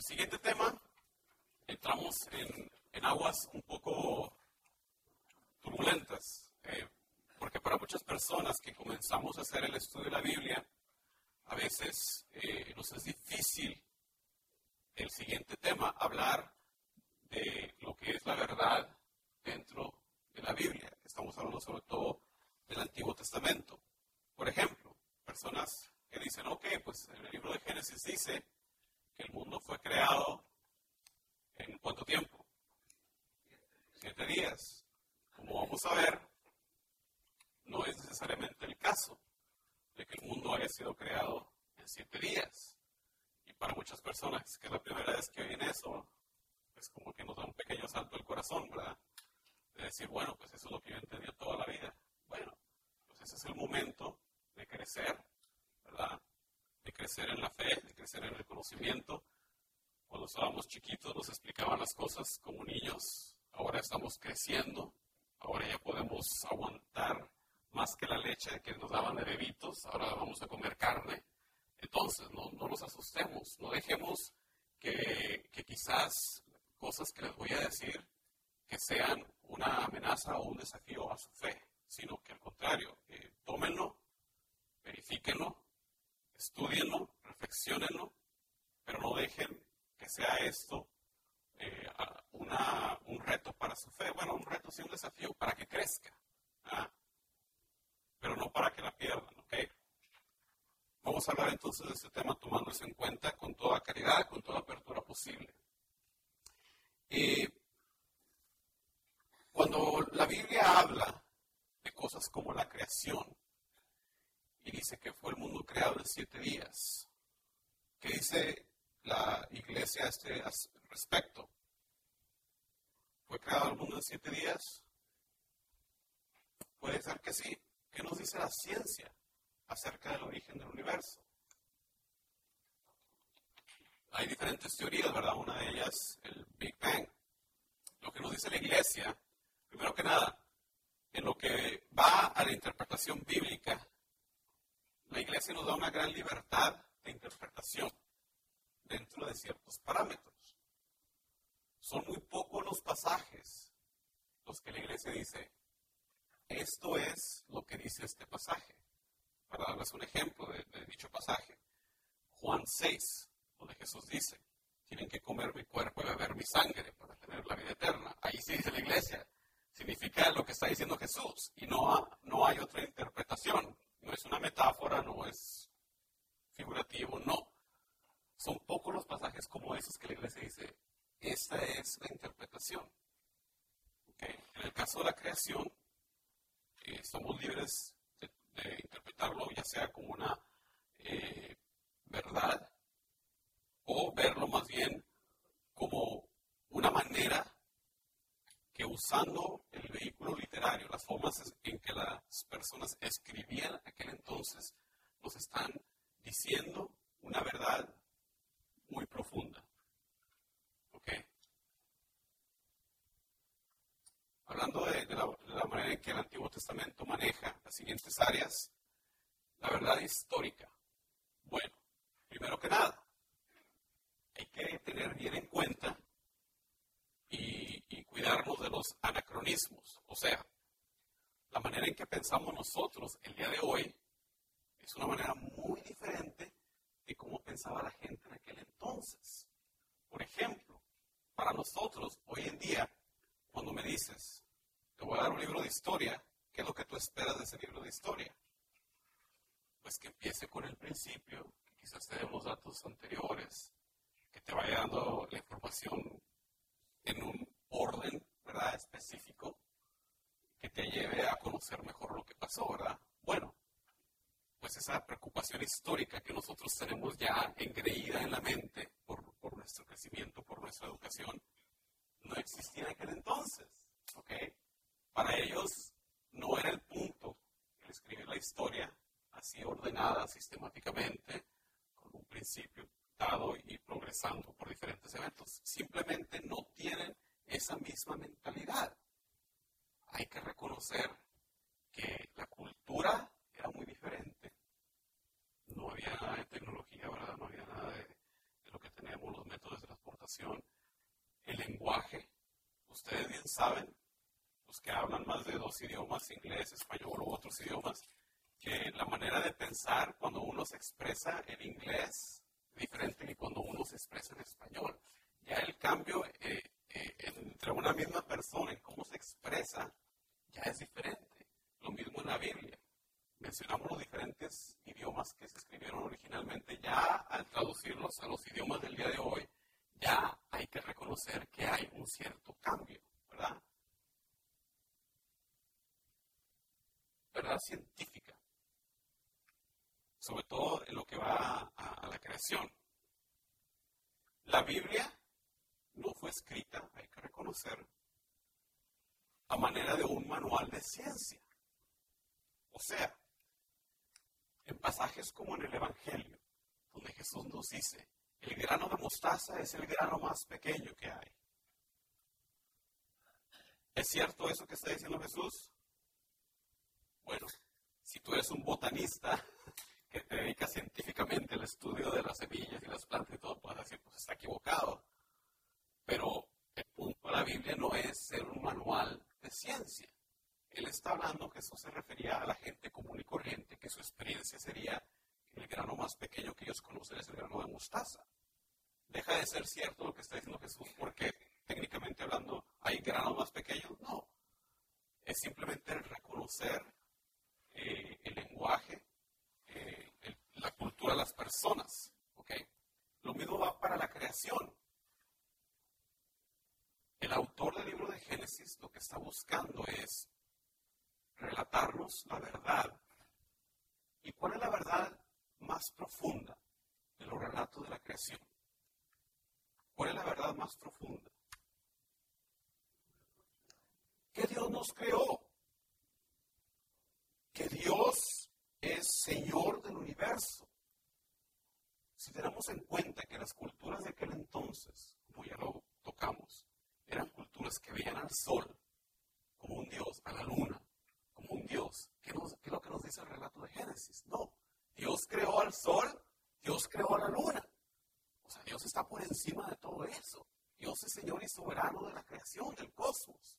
el siguiente tema, entramos en, aguas un poco turbulentas, eh, porque para muchas personas que comenzamos a hacer el estudio de la Biblia, a veces eh, nos es difícil el siguiente tema, hablar de lo que es la verdad dentro de la Biblia. Estamos hablando sobre todo del Antiguo Testamento. Por ejemplo, personas que dicen, ok, pues en el libro de Génesis dice el mundo fue creado en cuánto tiempo? Siete días. Como vamos a ver, no es necesariamente el caso de que el mundo haya sido creado en siete días. Y para muchas personas, que es la primera vez que oyen eso, es como que nos da un pequeño salto al corazón, ¿verdad? De decir, bueno, pues eso es lo que yo entendía toda la vida. Bueno, pues ese es el momento de crecer, ¿verdad? De crecer en la fe, de crecer en el conocimiento. Cuando estábamos chiquitos nos explicaban las cosas como niños, ahora estamos creciendo, ahora ya podemos aguantar más que la leche que nos daban de bebitos, ahora vamos a comer carne. Entonces, no, no nos asustemos, no dejemos que, que quizás cosas que les voy a decir que sean una amenaza o un desafío a su fe, sino que al contrario, eh, tómenlo, verifíquenlo, estudienlo, reflexionenlo, pero no dejen que sea esto eh, un reto para su fe. Bueno, un reto sí, un desafío para que crezca, ¿ah? pero no para que la pierdan, ¿ok? Vamos a hablar entonces de este tema tomándose en cuenta con toda caridad, con toda apertura posible. Eh, cuando la Biblia habla de cosas como la creación y dice que fue el mundo creado en siete días, ¿qué dice la iglesia a este respecto? ¿Fue creado el mundo en siete días? Puede ser que sí. ¿Qué nos dice la ciencia acerca del origen del universo? hay diferentes teorías, ¿verdad? Una de ellas, el Big Bang. Lo que nos dice la iglesia, primero que nada, en lo que va a la interpretación bíblica, la iglesia nos da una gran libertad de interpretación dentro de ciertos parámetros. Son muy pocos los pasajes los que la iglesia dice, esto es lo que dice este pasaje. Para darles un ejemplo de, dicho pasaje, Juan 6, donde Jesús dice, tienen que comer mi cuerpo y beber mi sangre para tener la vida eterna. Ahí sí dice la iglesia. Significa lo que está diciendo Jesús y no, no hay otra interpretación. No es una metáfora, no es figurativo, no. Son pocos los pasajes como esos que la iglesia dice, esta es la interpretación. En el caso de la creación, eh, somos libres de, interpretarlo ya sea como una eh, verdad o verlo más bien como una manera que usando el vehículo literario, las formas en que las personas escribían aquel entonces, nos están diciendo una verdad muy profunda. ¿Ok? Hablando de, la, de la manera en que el Antiguo Testamento maneja las siguientes áreas, la verdad histórica. Bueno, primero que nada, hay que tener bien en cuenta y, cuidarnos de los anacronismos. O sea, la manera en que pensamos nosotros el día de hoy es una manera muy diferente de cómo pensaba la gente en aquel entonces. Por ejemplo, para nosotros hoy en día, cuando me dices, te voy a dar un libro de historia, ¿qué es lo que tú esperas de ese libro de historia? Pues que empiece con el principio, que quizás te demos datos anteriores, que te vaya dando la información en un orden, ¿verdad? Específico, que te lleve a conocer mejor lo que pasó, ¿verdad? Bueno, pues esa preocupación histórica que nosotros tenemos ya engreída en la mente por, por nuestro crecimiento, por nuestra educación, no existía en aquel entonces, ¿ok? Para ellos no era el punto el escribir la historia así ordenada sistemáticamente, con un principio y progresando por diferentes eventos. Simplemente no tienen esa misma mentalidad. Hay que reconocer que la cultura era muy diferente. No había nada de tecnología, ¿verdad? No había nada de, lo que tenemos, los métodos de preocupación el lenguaje. Ustedes bien saben, los que hablan más de dos idiomas, inglés, español u otros idiomas, que la manera de pensar cuando uno se expresa en inglés diferente que cuando uno se expresa en español. Ya el cambio eh, eh, entre una misma persona en cómo se expresa ya es diferente. Lo mismo en la Biblia. Mencionamos los diferentes idiomas que se escribieron originalmente. Ya al traducirlos a los idiomas del día de hoy, ya hay que reconocer que hay un cierto cambio, ¿verdad? ¿Verdad científica? Sobre todo en lo que va a, la creación. La Biblia no fue escrita, hay que reconocer, a manera de un manual de ciencia. O sea, en pasajes como en el Evangelio, donde Jesús nos dice, el grano de mostaza es el grano más pequeño que hay. ¿Es cierto eso que está diciendo Jesús? Bueno, si tú eres un botanista que te dedica científicamente al estudio de las semillas y las plantas y todo, puedes decir, pues está equivocado. Pero el punto de la Biblia no es ser un manual de ciencia. Él está hablando, Jesús se refería a la gente común y corriente, que su experiencia sería el grano más pequeño que ellos conocen es el grano de mostaza. Deja de ser cierto lo que está diciendo Jesús porque técnicamente hablando hay granos más pequeños. No. Es simplemente reconocer eh, el lenguaje, eh, la cultura de las personas. ¿okay? Lo mismo va para la creación. El autor del libro de Génesis lo que está buscando es relatarnos la verdad. ¿Y cuál es la verdad más profunda de los relatos de la creación? ¿Cuál es la verdad más profunda? Que Dios nos creó. Que Dios es Señor del universo. Si tenemos en cuenta que las culturas de aquel entonces, como ya lo tocamos, eran culturas que veían al sol como un Dios, a la luna como un Dios. ¿Qué, es lo que nos dice el relato de Génesis? No, Dios creó al sol, Dios creó a la luna. O sea, Dios está por encima de todo eso. Dios es Señor y soberano de la creación, del cosmos.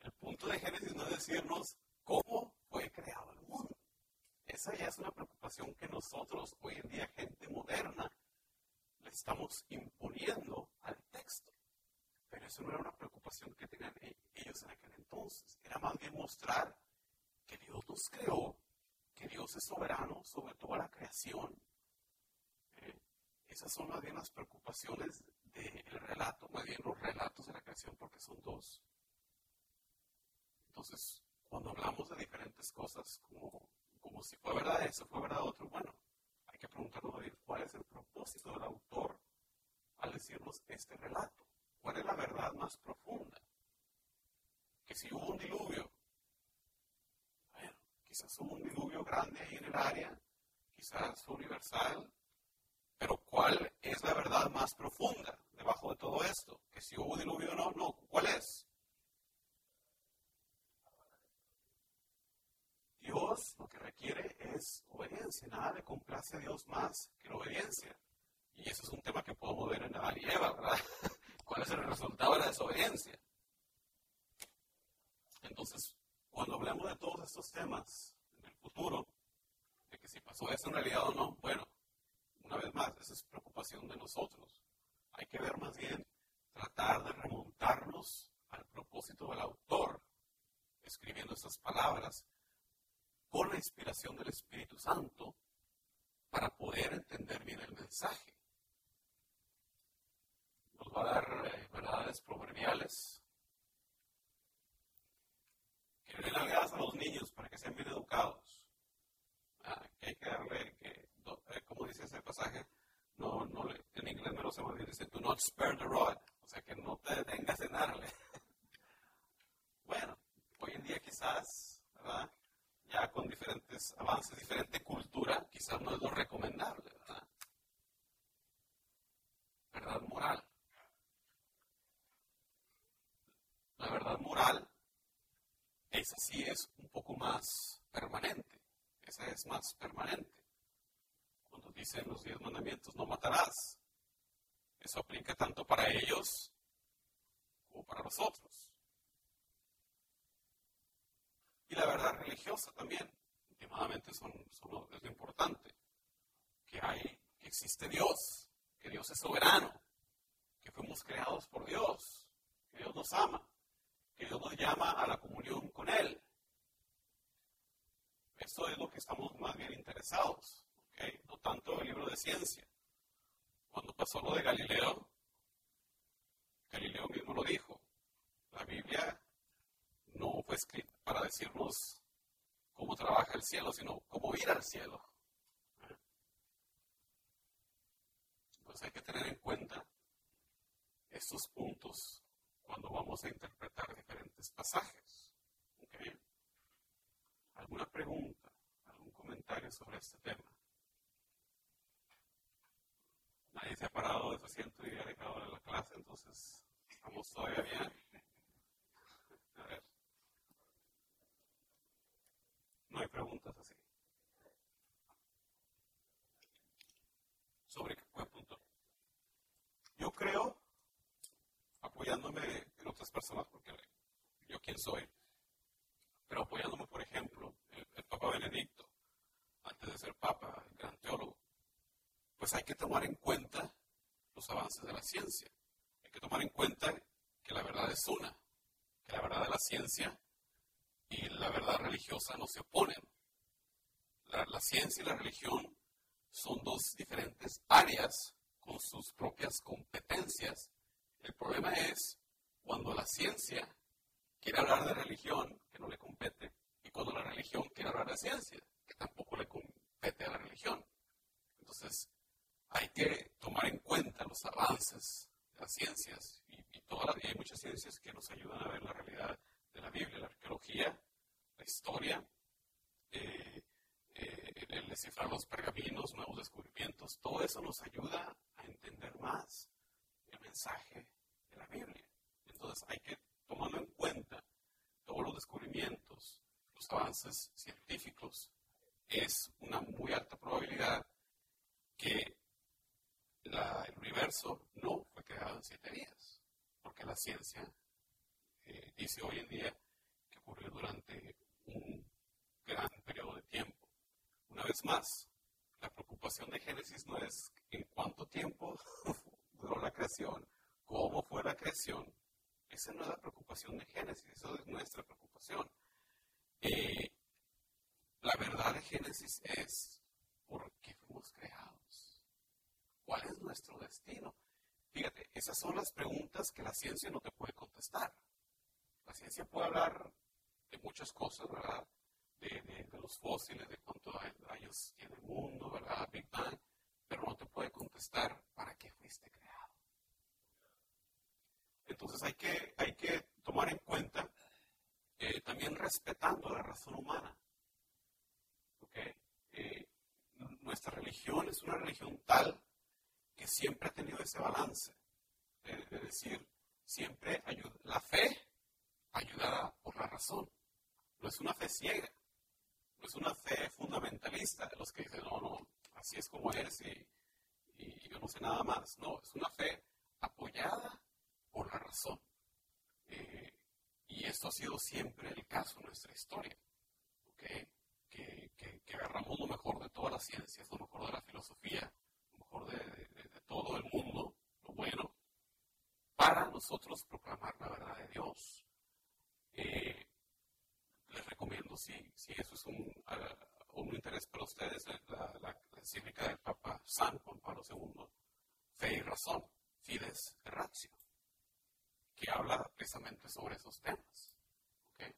El punto de Génesis no es decirnos cómo fue creado el mundo. Esa ya es una preocupación que nosotros, hoy en día, gente moderna, le estamos imponiendo al texto. Pero eso no era una preocupación que tenían e-, ellos en aquel entonces. Era más bien mostrar que Dios nos creó que Dios es soberano sobre toda la creación. Eh, esas son más bien las preocupaciones del relato, más bien los relatos de la creación, porque son dos. Entonces, cuando hablamos de diferentes cosas, como, como si fue verdad eso, fue verdad otro, bueno, hay que preguntarnos cuál es el propósito del autor al decirnos este relato. ¿Cuál es la verdad más profunda? Que si hubo un diluvio, quizás hubo un diluvio grande ahí en el área, quizás universal, pero ¿cuál es la verdad más profunda debajo de todo esto? Que si hubo diluvio o no, no, ¿cuál es? Dios lo que requiere es obediencia, nada le complace Dios más que la obediencia. Y eso es un tema que podemos ver en Adán y Eva, ¿verdad? ¿Cuál es el resultado de la desobediencia? Entonces, cuando hablamos de todos estos temas en el futuro, de que si pasó eso en realidad o no, bueno, una vez más, esa es preocupación de nosotros. Hay que ver más bien, tratar de remontarnos al propósito del autor, escribiendo estas palabras, con la inspiración del Espíritu Santo, para poder entender bien el mensaje. Nos va a dar eh, verdades proverbiales, que le den a los niños para que sean bien educados. Ah, que hay que darle, que, eh, como dice ese pasaje, no, no en inglés no lo sé muy bien, dice, do not spare the rod, o sea, que no te detengas en darle. bueno, hoy en día quizás, ¿verdad? Ya con avances, diferente cultura, quizás no es lo recomendable, ¿verdad? Verdad moral. La verdad moral esa sí es un poco más permanente. Esa es más permanente. Cuando dicen los diez mandamientos, no matarás. Eso aplica tanto para ellos como para nosotros. Y la verdad religiosa también, últimamente son, es lo importante, que hay, que existe Dios, que Dios es soberano, que fuimos creados por Dios, que Dios nos ama, que Dios nos llama a la comunión con Él. Eso es lo que estamos más bien interesados, no tanto el libro de ciencia. Cuando pasó lo de Galileo, Galileo mismo lo dijo, la Biblia no fue escrita para decirnos cómo trabaja el cielo, sino cómo ir al cielo. Entonces hay que tener en cuenta estos puntos cuando vamos a interpretar diferentes pasajes. ¿Alguna pregunta, algún comentario sobre este tema? Nadie se ha parado de su asiento y ha dejado de la clase, entonces estamos todavía bien. A ver. No hay preguntas así. ¿Sobre qué punto? Yo creo, apoyándome en otras personas, porque yo quién soy, pero apoyándome, por ejemplo, el, el Papa Benedicto, antes de ser Papa, el gran teólogo, pues hay que tomar en cuenta los avances de la ciencia. Hay que tomar en cuenta que la verdad es una, que la verdad de la ciencia y la verdad religiosa no se oponen. La, ciencia y la religión son dos diferentes áreas con sus propias competencias. El problema es cuando la ciencia quiere hablar de religión, que no le compete, y cuando la religión quiere hablar de ciencia, que tampoco le compete a la religión. Entonces, hay que tomar en cuenta los avances de las ciencias y, y hay muchas ciencias que nos ayudan a ver la realidad de la Biblia, la arqueología, la historia, eh, eh, el descifrar los pergaminos, nuevos descubrimientos, todo eso nos ayuda a entender más el mensaje de la Biblia. Entonces hay que, tomando en cuenta todos los descubrimientos, los avances científicos, es una muy alta probabilidad que el universo no fue creado en siete días, porque la ciencia eh, dice hoy en día que ocurrió durante un gran periodo de tiempo. Una vez más, la preocupación de Génesis no es en cuánto tiempo duró la creación, cómo fue la creación. Esa no es la preocupación de Génesis, eso es nuestra preocupación. Eh, la verdad de Génesis es por qué fuimos creados. ¿Cuál es nuestro destino? Fíjate, esas son las preguntas que la ciencia no te puede contestar. La ciencia puede hablar de muchas cosas, ¿verdad? De, los fósiles, de cuántos años tiene el mundo, ¿verdad? Big Bang, pero no te puede contestar para qué fuiste creado. Entonces hay que, hay que tomar en cuenta, también respetando la razón humana. ¿okay? Eh, nuestra religión es una religión tal que siempre ha tenido ese balance. Es decir, siempre la fe ayudada por la razón. No es una fe ciega, no es una fe fundamentalista de los que dicen, no, no, así es como es y, yo no sé nada más. No, es una fe apoyada por la razón. Eh, y esto ha sido siempre el caso en nuestra historia. Que, que, agarramos lo mejor de todas las ciencias, lo mejor de la filosofía, lo mejor de todo el mundo, lo bueno, para nosotros proclamar la verdad de Dios. Eh, les recomiendo, si, si eso es un, un interés para ustedes, la, la, encíclica del Papa San Juan Pablo II, Fe y Razón, Fides Ratio, que habla precisamente sobre esos temas. ¿okay?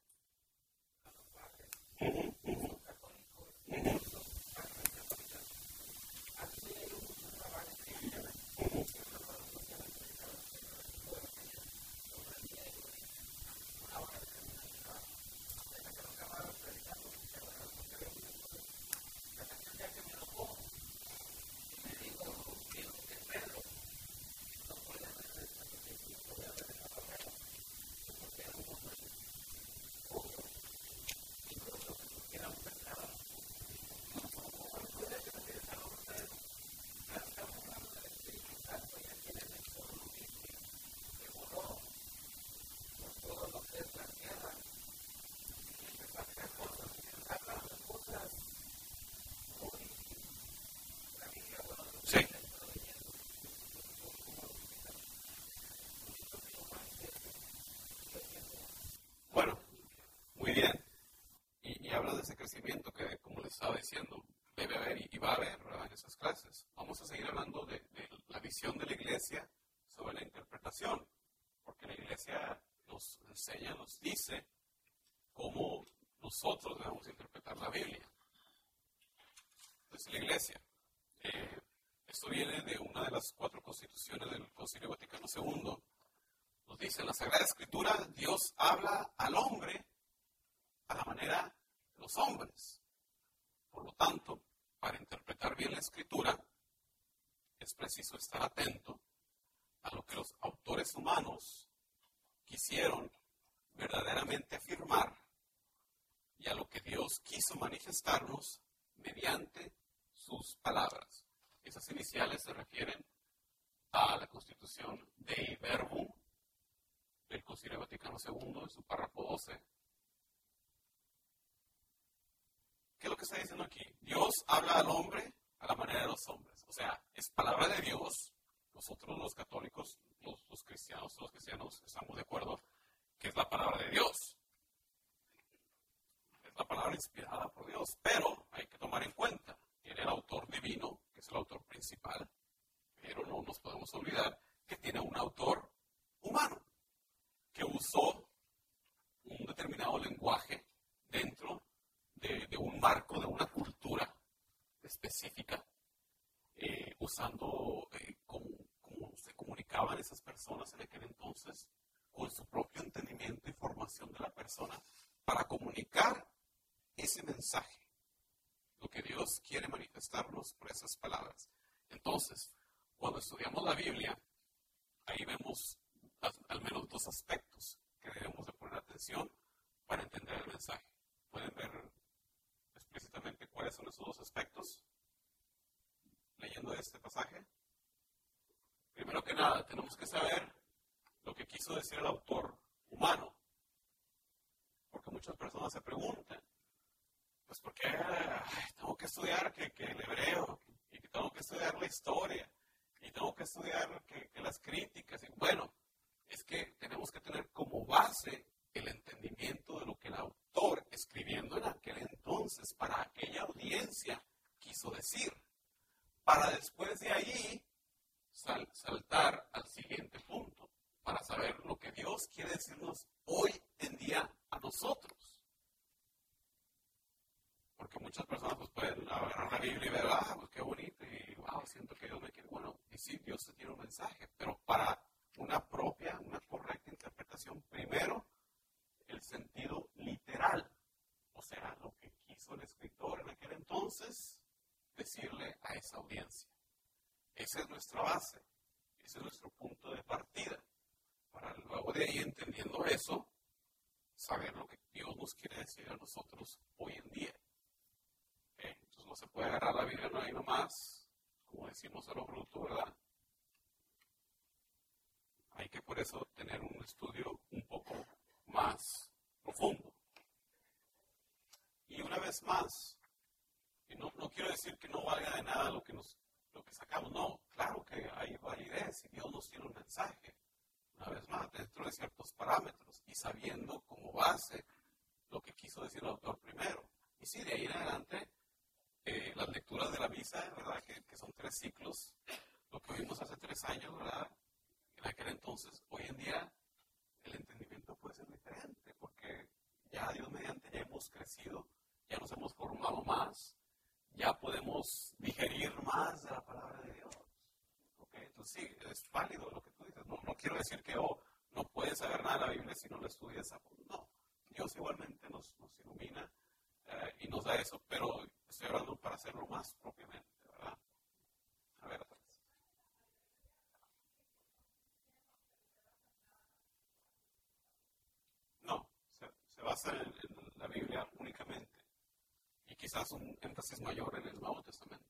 crecimiento que, como les estaba diciendo, debe haber y va a haber en esas clases. Vamos a seguir hablando de, de, la visión de la iglesia sobre la interpretación, porque la iglesia nos enseña, nos dice cómo nosotros debemos interpretar la Biblia. Entonces, la iglesia. Eh, esto viene de una de las cuatro constituciones del Concilio Vaticano II. Nos dice, en la Sagrada Escritura, Dios habla al hombre hombres. Por lo tanto, para interpretar bien la Escritura, es preciso estar atento a lo que los autores humanos quisieron verdaderamente afirmar y a lo que Dios quiso manifestarnos mediante sus palabras. Esas iniciales se refieren a la constitución de Verbum del Concilio Vaticano II en su párrafo 12. ¿Qué es lo que está diciendo aquí? Dios habla al hombre a la manera de los hombres. O sea, es palabra de Dios. Nosotros los católicos, los, los cristianos, los cristianos estamos de acuerdo que es la palabra de Dios. Es la palabra inspirada por Dios. Pero hay que tomar en cuenta, tiene el autor divino, que es el autor principal, pero no nos podemos olvidar que tiene un autor humano, que usó un determinado lenguaje dentro de, un marco, de una cultura específica, eh, usando eh, como, como se comunicaban esas personas en aquel entonces, con su propio entendimiento y formación de la persona para comunicar ese mensaje, lo que Dios quiere manifestarnos por esas palabras. Entonces, cuando estudiamos la Biblia, ahí vemos al menos dos aspectos que debemos de poner atención para entender el mensaje. ¿Pueden ver explícitamente cuáles son esos dos aspectos leyendo este pasaje? Primero que nada, tenemos que saber lo que quiso decir el autor humano. Porque muchas personas se preguntan, pues ¿por qué tengo que estudiar que, el hebreo? Y que tengo que estudiar la historia. Y tengo que estudiar que, las críticas. Y bueno, es que tenemos que tener como base el entendimiento de lo que el autor, escribiendo en aquel entonces para aquella audiencia, quiso decir. Para después de ahí saltar al siguiente punto para saber lo que Dios quiere decirnos hoy en día a nosotros. Porque muchas personas pues, pueden agarrar la Biblia y ver, ah, pues qué bonito, y wow, siento que Dios me quiere. Bueno, y sí, Dios te tiene un mensaje, pero para una propia, una correcta interpretación, primero, el sentido literal, o sea, lo que quiso el escritor en aquel entonces decirle a esa audiencia. Esa es nuestra base, ese es nuestro punto de partida para luego de ahí, entendiendo eso, saber lo que Dios nos quiere decir a nosotros hoy en día. Entonces no se puede agarrar la Biblia no hay nomás, como decimos a lo bruto, ¿verdad? Hay que por eso tener un estudio un poco más profundo. Y una más, y no, no quiero decir que no valga de nada lo que, nos, lo que sacamos, no, claro que hay validez y Dios nos tiene un mensaje una vez más, dentro de ciertos parámetros y sabiendo como base lo que quiso decir el autor primero. Y si de ahí en adelante, eh, las lecturas de la misa, ¿verdad? Que, que, son tres ciclos, lo que vimos hace tres años, ¿verdad? En aquel entonces, hoy en día, el entendimiento puede ser diferente, porque ya Dios mediante ya hemos crecido, ya nos hemos formado más, ya podemos digerir más de la palabra de Dios. Entonces sí, es válido lo que tú dices. No, quiero decir que oh, no puedes saber nada de la Biblia si no lo estudias. No, Dios igualmente nos, nos ilumina eh, y nos da eso, pero estoy hablando para hacerlo más propiamente, ¿verdad? A ver, atrás. No, se, basa en, la Biblia quizás un énfasis mayor en el Nuevo Testamento.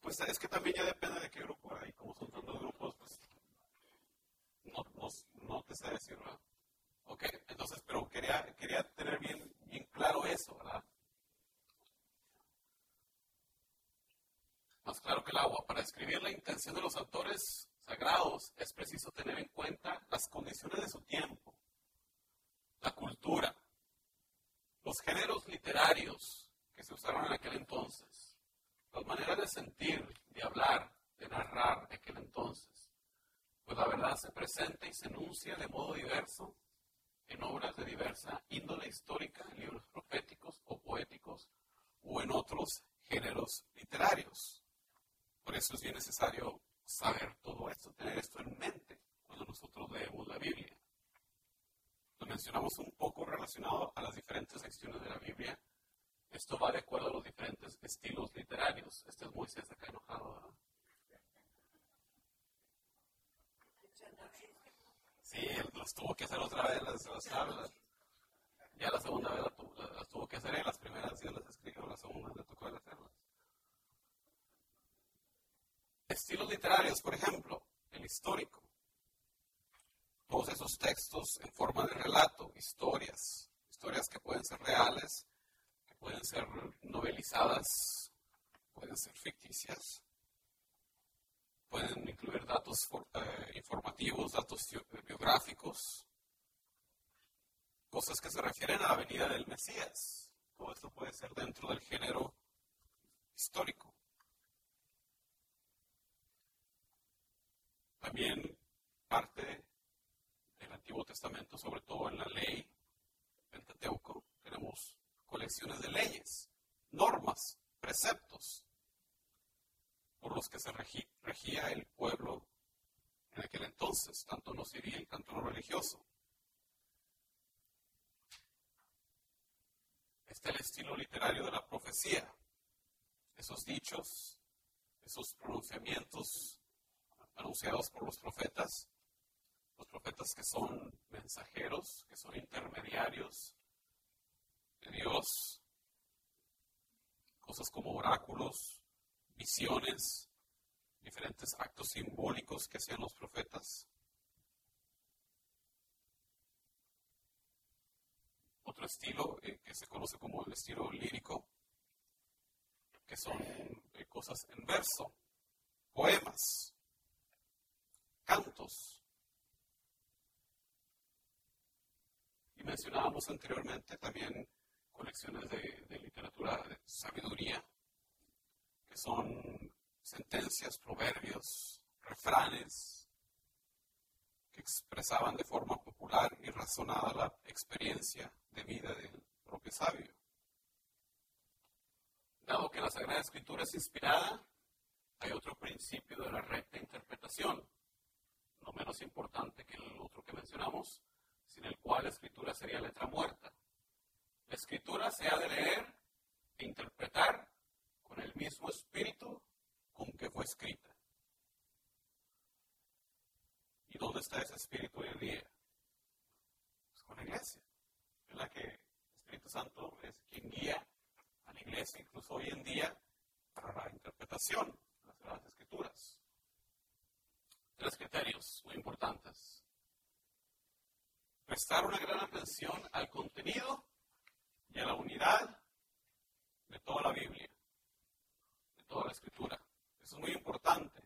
Pues es que también ya depende de qué grupo hay. Como son tantos grupos, pues no, te sé decir, ¿verdad? Ok, entonces, pero quería, quería tener bien claro eso, ¿verdad? más claro que el agua. Para describir la intención de los autores sagrados es preciso tener en cuenta las condiciones de su tiempo, la cultura, los géneros literarios que se usaron en aquel entonces, las maneras de sentir, de hablar, de narrar de aquel entonces, pues la verdad se presenta y se enuncia de modo diverso en obras de diversa índole histórica, en libros proféticos o poéticos o en otros géneros literarios. Por eso es bien necesario saber todo esto, tener esto en mente cuando nosotros leemos la Biblia. Lo mencionamos un poco relacionado a las diferentes secciones de la Biblia. Esto va de acuerdo a los diferentes estilos literarios. Este es Moisés acá enojado. Sí, las tuvo que hacer otra vez las, las tablas. Ya la segunda vez las, tuvo que hacer, y las primeras ya las escribió, la segunda le tocó hacerlas. Estilos literarios, por ejemplo, el histórico. Todos esos textos en forma de relato, historias, historias que pueden ser reales, que pueden ser novelizadas, pueden ser ficticias, pueden incluir datos eh, informativos, datos biográficos, cosas que se refieren a la venida del Mesías. Todo esto puede ser dentro del género histórico. También parte del Antiguo Testamento, sobre todo en la ley Pentateuco, tenemos colecciones de leyes, normas, preceptos, por los que se regía el pueblo en aquel entonces, tanto lo civil, tanto lo religioso. Está el estilo literario de la profecía, esos dichos, esos pronunciamientos anunciados por los profetas, los profetas que son mensajeros, que son intermediarios de Dios, cosas como oráculos, visiones, diferentes actos simbólicos que hacían los profetas. Otro estilo eh, que se conoce como el estilo lírico, que son eh, cosas en verso, poemas, cantos. Y mencionábamos anteriormente también colecciones de, literatura de sabiduría, que son sentencias, proverbios, refranes, que expresaban de forma popular y razonada la experiencia de vida del propio sabio. Dado que la Sagrada Escritura es inspirada, hay otro principio de la recta interpretación, no menos importante que el otro que mencionamos, sin el cual la escritura sería letra muerta. La escritura se ha de leer e interpretar con el mismo espíritu con que fue escrita. ¿Y dónde está ese espíritu hoy en día? Pues con la iglesia, en la que el Espíritu Santo es quien guía a la iglesia, incluso hoy en día, para la interpretación de las escrituras tres criterios muy importantes. Prestar una gran atención al contenido y a la unidad de toda la Biblia, de toda la escritura. Eso es muy importante,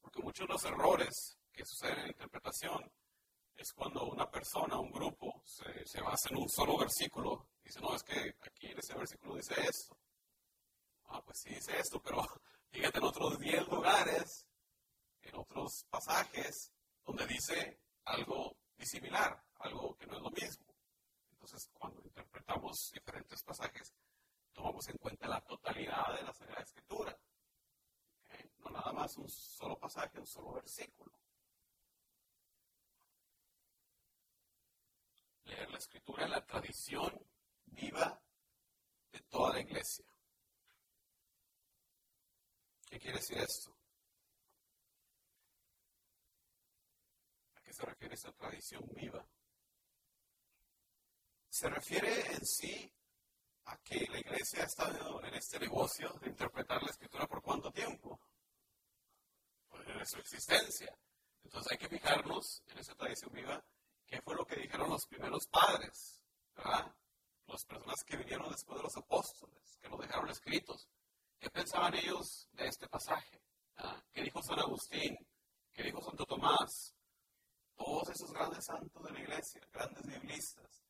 porque muchos de los errores que suceden en la interpretación es cuando una persona, un grupo, se, se basa en un solo versículo y dice, no, es que aquí en ese versículo dice esto. Ah, pues sí dice esto, pero fíjate en otros 10 lugares en otros pasajes donde algo disimilar, algo que no es lo mismo. Entonces, cuando interpretamos diferentes pasajes, tomamos en cuenta la totalidad de la Sagrada Escritura. No nada más un solo pasaje, un solo versículo. Leer la Escritura en la tradición viva de toda la iglesia. ¿Qué quiere decir esto? Se refiere esa tradición viva? Se refiere en sí a que la iglesia ha estado en este negocio de interpretar la escritura por cuánto tiempo? Desde su existencia. Entonces hay que fijarnos en esa tradición viva, qué fue lo que dijeron los primeros padres, ¿verdad? Las personas que vinieron después de los apóstoles, que nos dejaron escritos. ¿Qué pensaban ellos de este pasaje? ¿Ah? ¿Qué dijo San Agustín? ¿Qué dijo Santo Tomás? Todos esos grandes santos de la iglesia, grandes biblistas,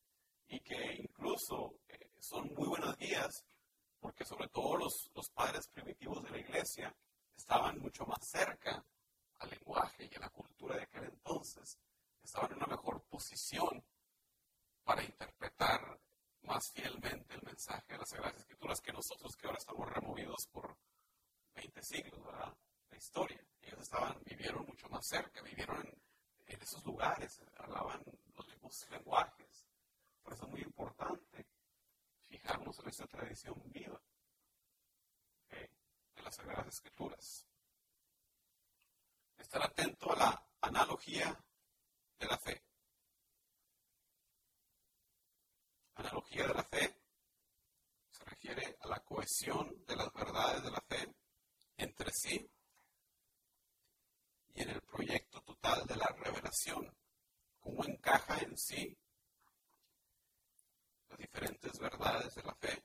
y que incluso eh, son muy buenas guías porque sobre todo los, los padres primitivos de la iglesia estaban mucho más cerca al lenguaje y a la cultura de aquel entonces, estaban en una mejor posición para interpretar más fielmente el mensaje de las Sagradas Escrituras que nosotros que ahora estamos removidos por 20 siglos, ¿verdad? La historia. Ellos estaban, vivieron mucho más cerca, vivieron en, esos lugares, hablaban los mismos lenguajes. Por eso es muy importante fijarnos en esta tradición viva de las Sagradas Escrituras. Estar atento a la analogía de la fe. Analogía de la fe se refiere a la cohesión de las verdades de la fe entre sí y en el proyecto total de la revelación, cómo encaja en sí las diferentes verdades de la fe,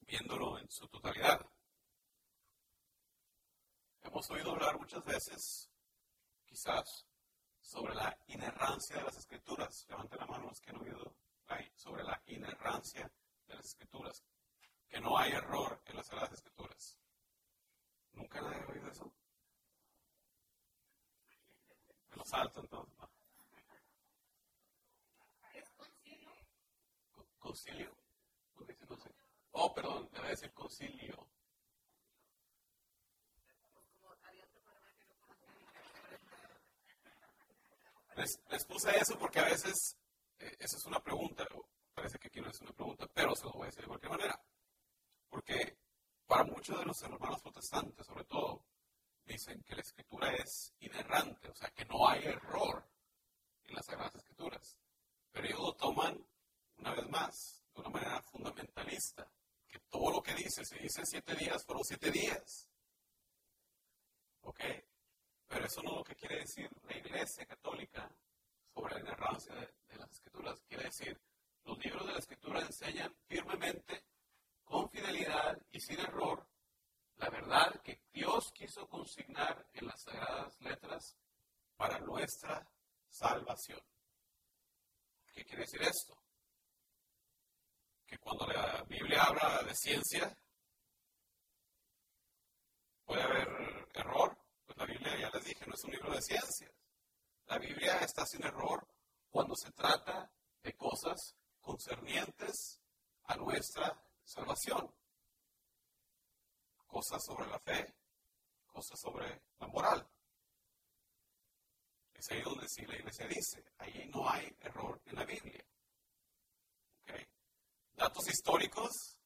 viéndolo en su totalidad. Hemos oído hablar muchas veces, quizás, sobre la inerrancia de las escrituras. Levanten la mano los que han oído sobre la inerrancia de las escrituras. Que no hay error en las Escrituras. ¿Nunca nadie ha oído eso? Me lo salto entonces. ¿Concilio? Oh, perdón, debe decir concilio. Les, puse eso porque a veces, eh, esa es una pregunta, parece que aquí no es una pregunta, pero se lo voy a decir de cualquier manera. Porque para muchos de los hermanos protestantes, sobre todo, dicen que la escritura es inerrante, o sea, que no hay error en las Sagradas Escrituras. Pero ellos lo toman, una vez más, de una manera fundamentalista, que todo lo que dice, se dice siete días, fueron siete días. ¿Ok? Pero eso no es lo que quiere decir la Iglesia Católica sobre la inerrancia de, las Escrituras. Quiere decir, los libros de la Escritura enseñan firmemente, con fidelidad y sin error, la verdad que Dios quiso consignar en las sagradas letras para nuestra salvación. ¿Qué quiere decir esto? Que cuando la Biblia habla de ciencia, puede haber error, la Biblia, ya les dije, no es un libro de ciencias. La Biblia está sin error cuando se trata de cosas concernientes a nuestra salvación. Cosas sobre la fe, cosas sobre la moral. Es ahí donde sí la iglesia dice, ahí no hay error en la Biblia. Datos históricos,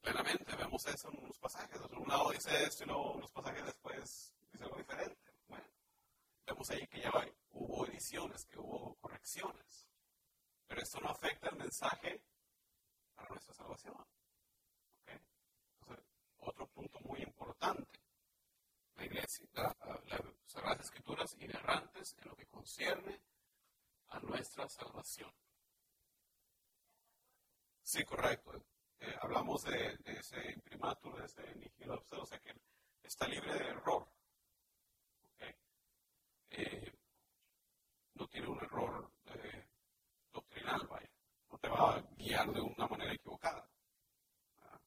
plenamente. Vemos eso en unos pasajes. De un lado dice esto y luego unos pasajes después dice algo diferente. Bueno, vemos ahí que ya hubo ediciones, que hubo correcciones. Pero esto no afecta el mensaje para nuestra salvación. Entonces, otro punto muy importante. La iglesia, las Escrituras inerrantes en lo que concierne a nuestra salvación. Sí, correcto. Eh, hablamos de, ese imprimatur, de ese nihil o sea que está libre de error. Eh, no tiene un error eh, doctrinal, vaya. No te va a guiar de una manera equivocada. Ah.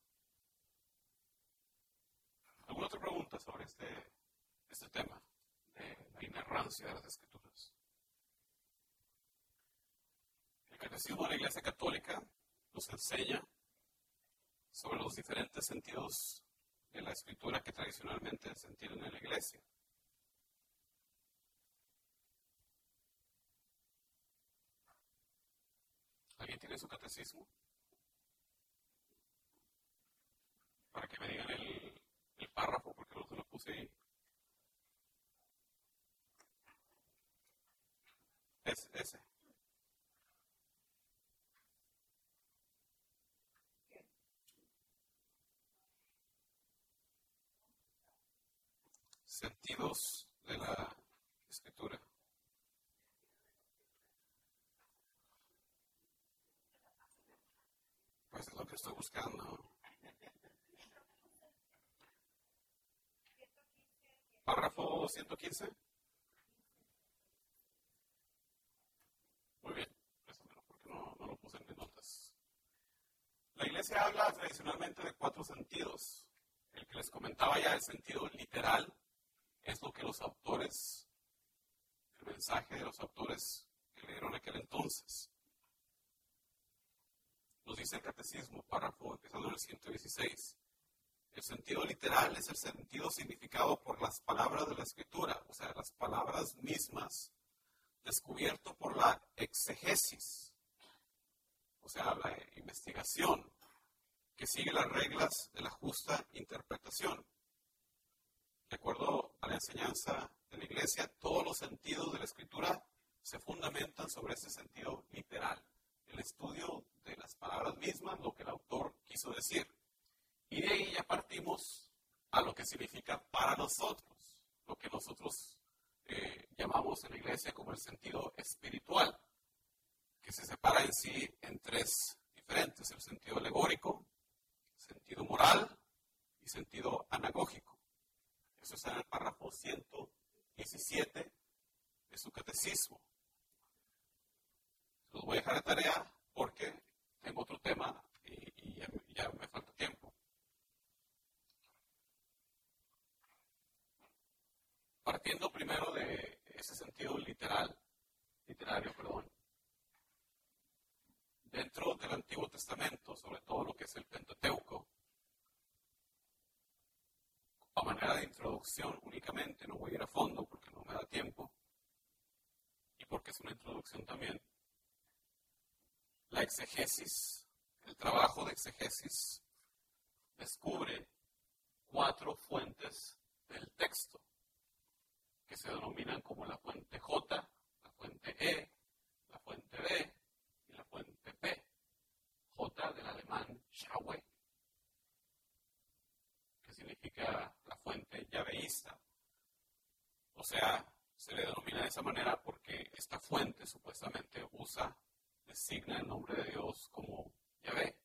¿Alguna otra pregunta sobre este, este tema de la inerrancia de las escrituras? El catecismo de la Iglesia Católica nos enseña sobre los diferentes sentidos de la escritura que tradicionalmente se entienden en la iglesia. ¿Alguien tiene su catecismo? sentidos de la escritura. Pues es lo que estoy buscando. Párrafo 115. Muy bien, eso porque no, no lo puse en mis notas. La iglesia habla tradicionalmente de cuatro sentidos. El que les comentaba ya, el sentido literal, es lo que los autores, el mensaje de los autores que leyeron aquel entonces. Nos dice el catecismo, párrafo empezando en el 116. El sentido literal es el sentido significado por las palabras de la escritura, o sea, las palabras mismas, descubierto por la exegesis, o sea, la investigación, que sigue las reglas de la justa interpretación. De acuerdo a la enseñanza de la Iglesia, todos los sentidos de la escritura se fundamentan sobre ese sentido literal, el estudio de las palabras mismas, lo que el autor quiso decir. Y de ahí ya partimos a lo que significa para nosotros, lo que nosotros eh, llamamos en la iglesia como el sentido espiritual, que se separa en sí en tres diferentes, el sentido alegórico, sentido moral y sentido anagógico. Eso está en el párrafo 117 de su catecismo. Los voy a dejar de tarea porque tengo otro tema y, ya me falta tiempo. partiendo primero de ese sentido literal, literario, perdón, dentro del Antiguo Testamento, sobre todo lo que es el Pentateuco, a manera de introducción únicamente, no voy a ir a fondo porque no me da tiempo, y porque es una introducción también, la exegesis, el trabajo de exegesis, descubre cuatro fuentes del texto que se denominan como la fuente J, la fuente E, la fuente B y la fuente P. J del alemán Schaue, que significa la fuente llaveísta. O sea, se le denomina de esa manera porque esta fuente supuestamente usa, designa el nombre de Dios como llave.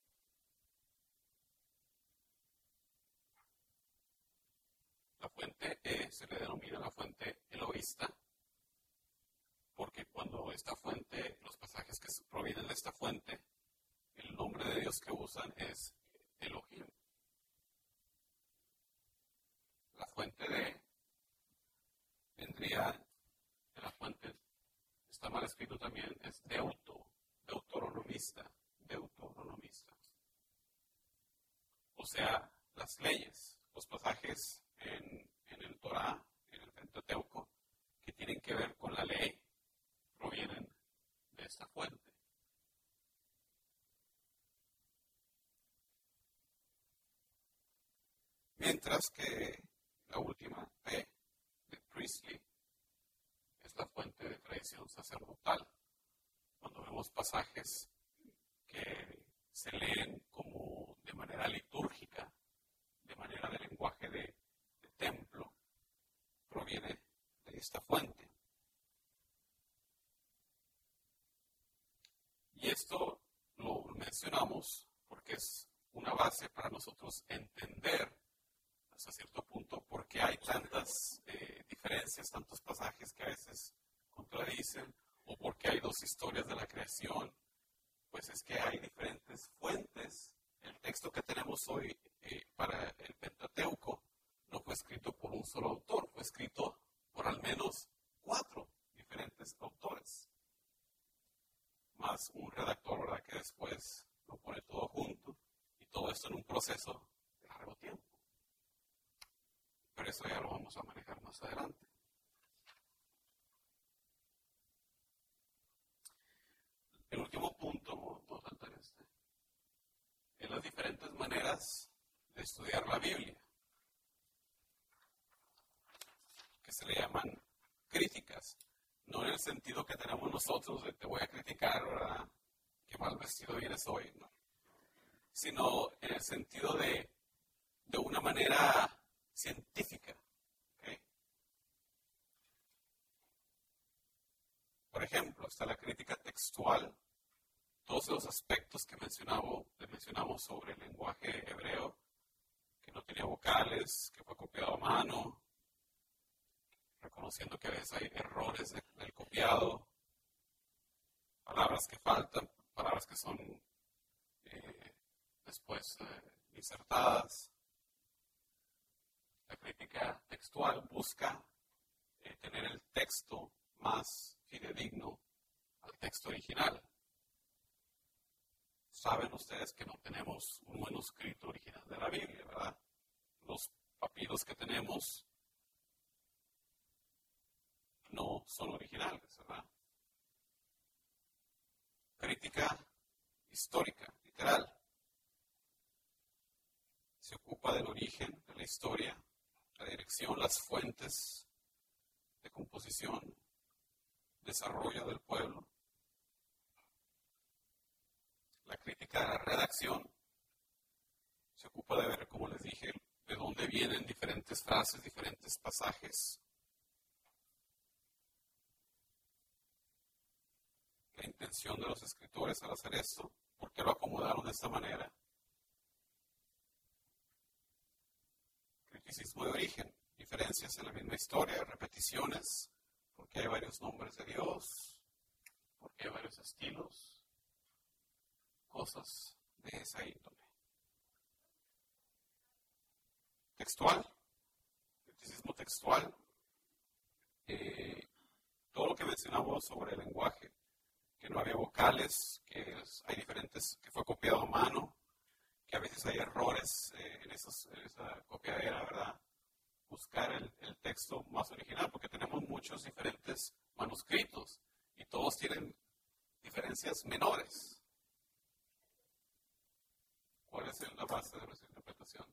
La fuente E se le denomina la fuente eloísta, porque cuando esta fuente, los pasajes que provienen de esta fuente, el nombre de Dios que usan es Elohim. La fuente D vendría de la fuente, está mal escrito también, es deuto, deuteronomista, deuteronomista. O sea, las leyes, los pasajes en, el Torah, en el Pentateuco, que tienen que ver con la ley, provienen de esta fuente. Mientras que la última P de Priestley es la fuente de tradición sacerdotal. Cuando vemos pasajes que se leen como de manera litúrgica, de manera de lenguaje de templo proviene de esta fuente. Y esto lo mencionamos porque es una base para nosotros entender hasta cierto punto por qué hay tantas eh, diferencias, tantos pasajes que a veces contradicen, o por qué hay dos historias de la creación. Pues es que hay diferentes fuentes. El texto que tenemos hoy eh, para el Pentateuco no fue escrito por un solo autor, fue escrito por al menos cuatro diferentes autores, más un redactor, ¿verdad? Que después lo pone todo junto y todo esto en un proceso de largo tiempo. Pero eso ya lo vamos a manejar más adelante. El último punto, faltar este, es las diferentes maneras de estudiar la Biblia. que se le llaman críticas. No en el sentido que tenemos nosotros de te voy a criticar, ¿verdad? Qué mal vestido vienes hoy, no. Sino en el sentido de, de una manera científica. Por ejemplo, está la crítica textual, todos los aspectos que mencionamos, mencionamos sobre el lenguaje hebreo, que no tenía vocales, que fue copiado a mano, reconociendo que a veces hay errores del copiado, palabras que faltan, palabras que son eh, después eh, insertadas. La crítica textual busca eh, tener el texto más fidedigno al texto original. Saben ustedes que no tenemos un manuscrito original de la Biblia, ¿verdad? Los papiros que tenemos no son originales, ¿verdad? Crítica histórica, literal. Se ocupa del origen de la historia, la dirección, las fuentes de composición, desarrollo del pueblo. La crítica de la redacción. Se ocupa de ver, como les dije, de dónde vienen diferentes frases, diferentes pasajes, la intención de los escritores al hacer esto, por qué lo acomodaron de esta manera. Criticismo de origen, diferencias en la misma historia, repeticiones, porque hay varios nombres de Dios, porque hay varios estilos, cosas de esa índole. Textual, criticismo textual, eh, todo lo que mencionamos sobre el lenguaje, que no había vocales, que hay diferentes, que fue copiado a mano, que a veces hay errores eh, en, esa copiadera, ¿verdad? Buscar el, texto más original, porque tenemos muchos diferentes manuscritos y todos tienen diferencias menores. ¿Cuál es la base de nuestra interpretación?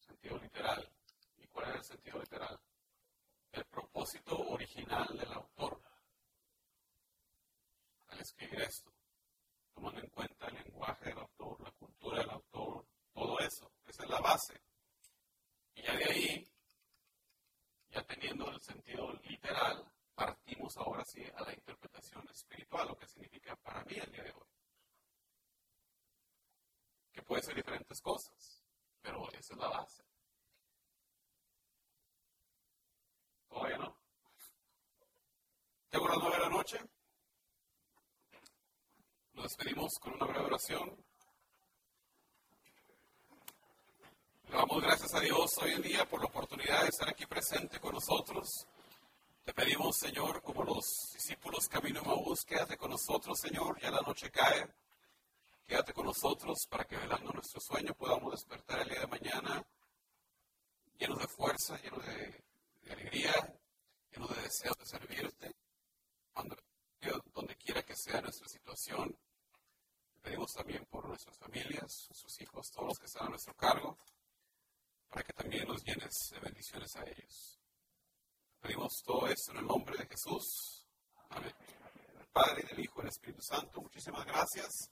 Sentido literal. ¿Y cuál es el sentido literal? el propósito original del autor al escribir esto, tomando en cuenta el lenguaje del autor, la cultura del autor, todo eso, esa es la base. Y ya de ahí, ya teniendo el sentido literal, ahora sí a la interpretación espiritual, lo que significa para mí el día de hoy. Que puede ser diferentes cosas, pero esa es la base. Todavía no. Tengo las nueve de la noche. Nos despedimos con una breve oración. Le damos gracias a Dios hoy en día por la oportunidad de estar aquí presente con nosotros. Te pedimos, Señor, como los discípulos camino a Maús, quédate con nosotros, Señor, ya la noche cae. Quédate con nosotros para que velando nuestro sueño podamos despertar el día de mañana llenos de fuerza, llenos de alegría, lleno de deseo de servirte, cuando, donde quiera que sea nuestra situación. pedimos también por nuestras familias, nuestros hijos, todos los que están a nuestro cargo, para que también nos llenes de bendiciones a ellos. Pedimos todo esto en el nombre de Jesús. Amén. Del Padre, del Hijo y del Espíritu Santo. Muchísimas gracias.